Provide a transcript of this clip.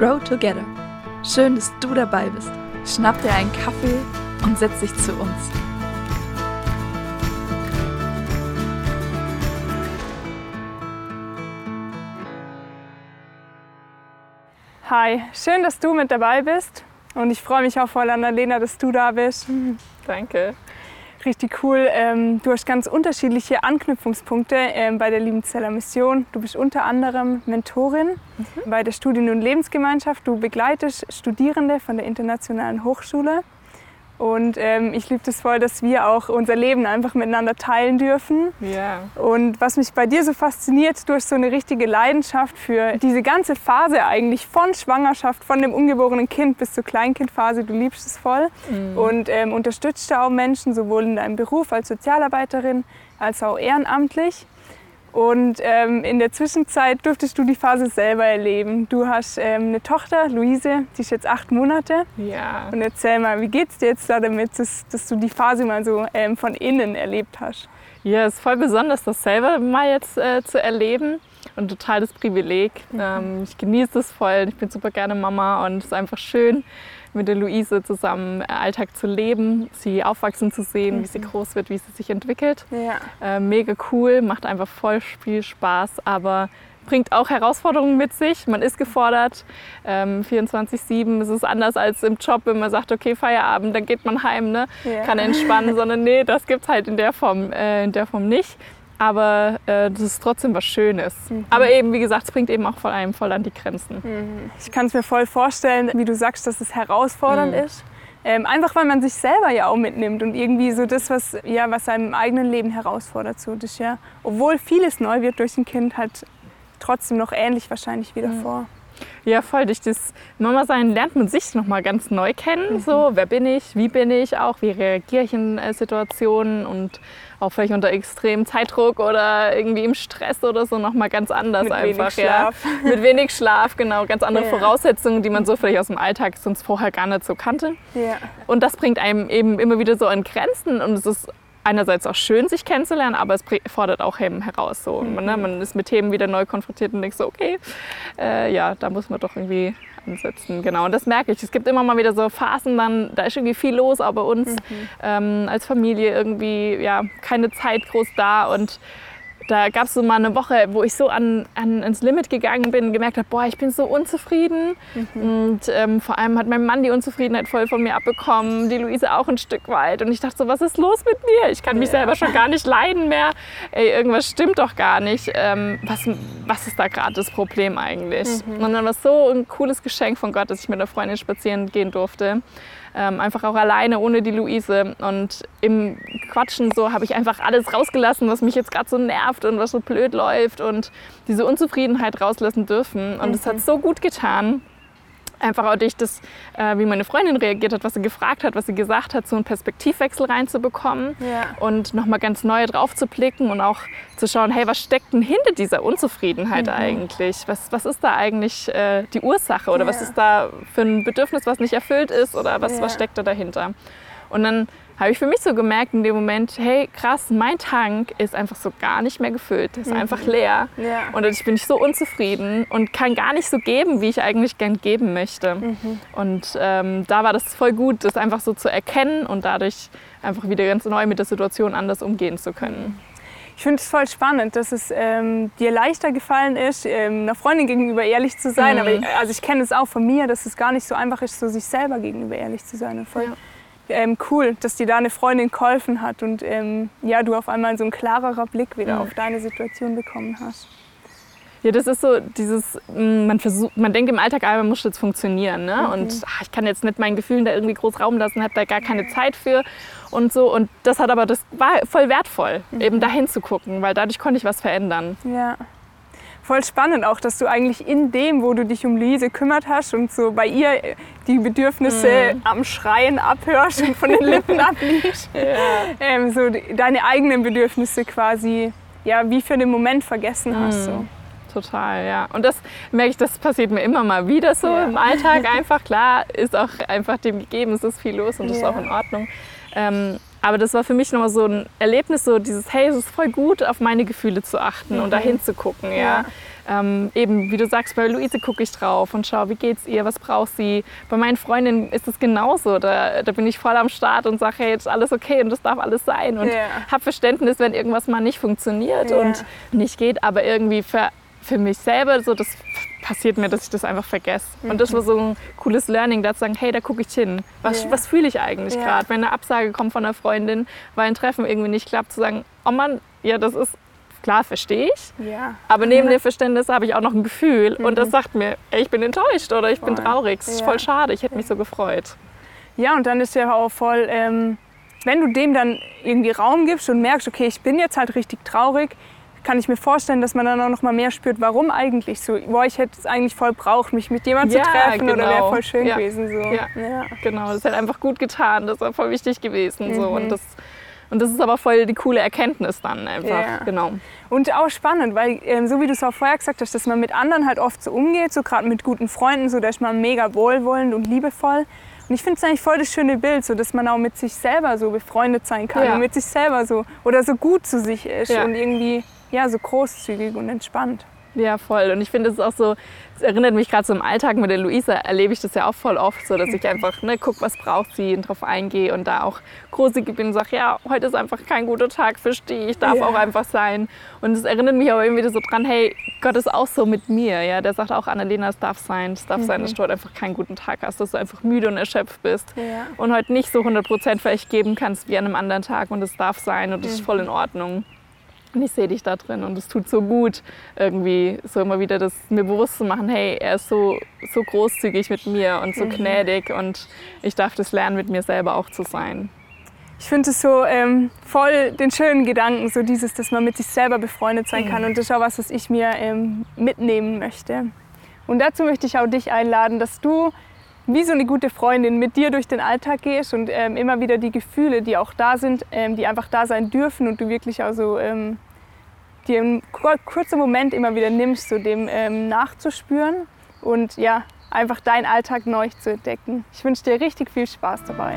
Grow Together. Schön, dass du dabei bist. Schnapp dir einen Kaffee und setz dich zu uns. Hi, schön, dass du mit dabei bist. Und ich freue mich auch voll, Annalena, dass du da bist. Danke. Richtig cool. Ähm, du hast ganz unterschiedliche Anknüpfungspunkte ähm, bei der Liebenzeller Mission. Du bist unter anderem Mentorin bei der Studien- und Lebensgemeinschaft. Du begleitest Studierende von der Internationalen Hochschule. Und ähm, ich liebe das voll, dass wir auch unser Leben einfach miteinander teilen dürfen. Ja. Und was mich bei dir so fasziniert, du hast so eine richtige Leidenschaft für diese ganze Phase eigentlich von Schwangerschaft, von dem ungeborenen Kind bis zur Kleinkindphase. Du liebst es voll und ähm, unterstützt da auch Menschen, sowohl in deinem Beruf als Sozialarbeiterin als auch ehrenamtlich. Und ähm, in der Zwischenzeit durftest du die Phase selber erleben. Du hast ähm, eine Tochter, Luise, die ist jetzt acht Monate. Ja. Und erzähl mal, wie geht's dir jetzt da damit, dass, dass du die Phase mal so ähm, von innen erlebt hast? Ja, es ist voll besonders, das selber mal jetzt äh, zu erleben und total das Privileg. Ähm, ich genieße es voll. Ich bin super gerne Mama und es ist einfach schön, mit der Luise zusammen äh, Alltag zu leben, sie aufwachsen zu sehen, wie sie groß wird, wie sie sich entwickelt. Ja. Äh, mega cool, macht einfach voll viel Spaß, aber bringt auch Herausforderungen mit sich. Man ist gefordert. Ähm, 24-7 es ist anders als im Job, wenn man sagt, okay, Feierabend, dann geht man heim, ne? Ja. kann entspannen, sondern nee, das gibt es halt in der Form, äh, in der Form nicht. Aber äh, das ist trotzdem was Schönes. Aber eben, wie gesagt, es bringt eben auch vor allem voll an die Grenzen. Ich kann es mir voll vorstellen, wie du sagst, dass es herausfordernd ist. Ähm, einfach weil man sich selber ja auch mitnimmt und irgendwie so das, was, ja, was einem eigenen Leben herausfordert. So, das ist ja, obwohl vieles neu wird durch ein Kind, halt trotzdem noch ähnlich wahrscheinlich wie davor. Ja, voll. Durch das Mama-Sein lernt man sich nochmal ganz neu kennen. So, wer bin ich, wie bin ich auch, wie reagiere ich in äh, Situationen und auch vielleicht unter extremem Zeitdruck oder irgendwie im Stress oder so nochmal ganz anders Mit wenig einfach. Schlaf. Ja. Mit wenig Schlaf, genau. Ganz andere Ja. Voraussetzungen, die man so vielleicht aus dem Alltag sonst vorher gar nicht so kannte. Ja. Und das bringt einem eben immer wieder so an Grenzen und es ist einerseits auch schön, sich kennenzulernen, aber es fordert auch Hemmen heraus. So. Man, ne, man ist mit Themen wieder neu konfrontiert und denkt so, okay, äh, ja, da muss man doch irgendwie ansetzen. Genau, und das merke ich. Es gibt immer mal wieder so Phasen, dann, da ist irgendwie viel los, bei uns ähm, als Familie irgendwie, ja, keine Zeit groß da und da gab es so mal eine Woche, wo ich so an, an, ans Limit gegangen bin und gemerkt habe, boah, ich bin so unzufrieden. Und ähm, vor allem hat mein Mann die Unzufriedenheit voll von mir abbekommen, die Luise auch ein Stück weit. Und ich dachte so, was ist los mit mir? Ich kann mich selber schon gar nicht leiden mehr. Ey, irgendwas stimmt doch gar nicht. Ähm, was, was ist da gerade das Problem eigentlich? Und dann war es so ein cooles Geschenk von Gott, dass ich mit einer Freundin spazieren gehen durfte. Ähm, einfach auch alleine, ohne die Luise. Und im Quatschen so habe ich einfach alles rausgelassen, was mich jetzt gerade so nervt und was so blöd läuft und diese Unzufriedenheit rauslassen dürfen. Und es hat so gut getan. Einfach auch durch das, äh, wie meine Freundin reagiert hat, was sie gefragt hat, was sie gesagt hat, so einen Perspektivwechsel reinzubekommen Ja. und nochmal ganz neu drauf zu blicken und auch zu schauen, hey, was steckt denn hinter dieser Unzufriedenheit eigentlich? Was, was ist da eigentlich äh, die Ursache oder was Ja. ist da für ein Bedürfnis, was nicht erfüllt ist oder was, Ja. was steckt da dahinter? Und dann habe ich für mich so gemerkt in dem Moment, hey, krass, mein Tank ist einfach so gar nicht mehr gefüllt, ist einfach leer. Ja. Und dadurch bin ich so unzufrieden und kann gar nicht so geben, wie ich eigentlich gern geben möchte. Und ähm, da war das voll gut, das einfach so zu erkennen und dadurch einfach wieder ganz neu mit der Situation anders umgehen zu können. Ich finde es voll spannend, dass es ähm, dir leichter gefallen ist, ähm, einer Freundin gegenüber ehrlich zu sein. Mhm. Aber ich, also ich kenne es auch von mir, dass es gar nicht so einfach ist, so sich selber gegenüber ehrlich zu sein. Und voll ähm, cool, dass dir da eine Freundin geholfen hat und ähm, ja, du auf einmal so ein klarerer Blick wieder Mhm. auf deine Situation bekommen hast. Ja, das ist so dieses, mh, man versucht, man denkt im Alltag, ah, man muss jetzt funktionieren, ne? Und ah, ich kann jetzt nicht meinen Gefühlen da irgendwie groß Raum lassen, habe da gar keine Zeit für und so. Und das hat aber, das war voll wertvoll, eben dahin zu gucken, weil dadurch konnte ich was verändern. Ja. Voll spannend auch, dass du eigentlich in dem, wo du dich um Luise kümmert hast und so bei ihr die Bedürfnisse Mhm. am Schreien abhörst und von den Lippen abliest, ähm, so deine eigenen Bedürfnisse quasi ja, wie für den Moment vergessen hast. So. Total, ja. Und das merke ich, das passiert mir immer mal wieder so Ja. im Alltag einfach. Klar, ist auch einfach dem gegeben, es ist viel los und das ist Ja. auch in Ordnung. Ähm, aber das war für mich nochmal so ein Erlebnis, so dieses, hey, es ist voll gut, auf meine Gefühle zu achten und dahin zu gucken, ja. Ja. Ähm, eben, wie du sagst, bei Luise gucke ich drauf und schaue, wie geht's ihr, was braucht sie. Bei meinen Freundinnen ist es genauso. Da, da bin ich voll am Start und sage, hey, jetzt ist alles okay und das darf alles sein. Und Ja. habe Verständnis, wenn irgendwas mal nicht funktioniert Ja. und nicht geht. Aber irgendwie für, für mich selber, so das passiert mir, dass ich das einfach vergesse. Und das war so ein cooles Learning, da zu sagen, hey, da gucke ich hin. Was, Ja. was fühle ich eigentlich Ja. gerade? Wenn eine Absage kommt von einer Freundin, weil ein Treffen irgendwie nicht klappt, zu sagen, oh Mann, ja, das ist klar, verstehe ich. Ja. Aber neben dem Verständnis habe ich auch noch ein Gefühl und das sagt mir, ey, ich bin enttäuscht oder ich bin Voll. traurig. Das ist Ja. voll schade, ich hätte mich so gefreut. Ja, und dann ist ja auch voll, ähm, wenn du dem dann irgendwie Raum gibst und merkst, okay, ich bin jetzt halt richtig traurig, kann ich mir vorstellen, dass man dann auch noch mal mehr spürt, warum eigentlich so. Boah, ich hätte es eigentlich voll braucht, mich mit jemandem Ja, zu treffen oder wäre genau. voll schön Ja. gewesen. So. Ja. Ja. Genau, das hat einfach gut getan, das war voll wichtig gewesen. So. Mhm. Und, das, und das ist aber voll die coole Erkenntnis dann einfach. Genau. Und auch spannend, weil ähm, so wie du es auch vorher gesagt hast, dass man mit anderen halt oft so umgeht, so gerade mit guten Freunden, so da ist man mega wohlwollend und liebevoll. Und ich finde es eigentlich voll das schöne Bild, so dass man auch mit sich selber so befreundet sein kann Ja. und mit sich selber so oder so gut zu sich ist Ja. und irgendwie ja so großzügig und entspannt. Ja, voll. Und ich finde, es ist auch so, es erinnert mich gerade so im Alltag mit der Luisa, erlebe ich das ja auch voll oft, so dass ich einfach ne, gucke, was braucht sie und drauf eingehe und da auch großzügig bin und sage, ja, heute ist einfach kein guter Tag, verstehe ich, darf Ja. auch einfach sein. Und es erinnert mich aber irgendwie so dran, hey, Gott ist auch so mit mir. Ja? Der sagt auch, Annalena, es darf sein, es darf sein, dass du heute einfach keinen guten Tag hast, dass du einfach müde und erschöpft bist Ja. und heute nicht so 100% vielleicht geben kannst wie an einem anderen Tag und es darf sein und das ist voll in Ordnung. Und ich sehe dich da drin und es tut so gut, irgendwie so immer wieder das mir bewusst zu machen, hey, er ist so, so großzügig mit mir und so gnädig und ich darf das lernen, mit mir selber auch zu sein. Ich finde es so ähm, voll den schönen Gedanken, so dieses, dass man mit sich selber befreundet sein kann. Und das ist auch was, was ich mir ähm, mitnehmen möchte. Und dazu möchte ich auch dich einladen, dass du wie so eine gute Freundin mit dir durch den Alltag gehst und ähm, immer wieder die Gefühle, die auch da sind, ähm, die einfach da sein dürfen und du wirklich auch so ähm, dir einen kur- kurzen Moment immer wieder nimmst, so dem ähm, nachzuspüren und ja, einfach deinen Alltag neu zu entdecken. Ich wünsche dir richtig viel Spaß dabei.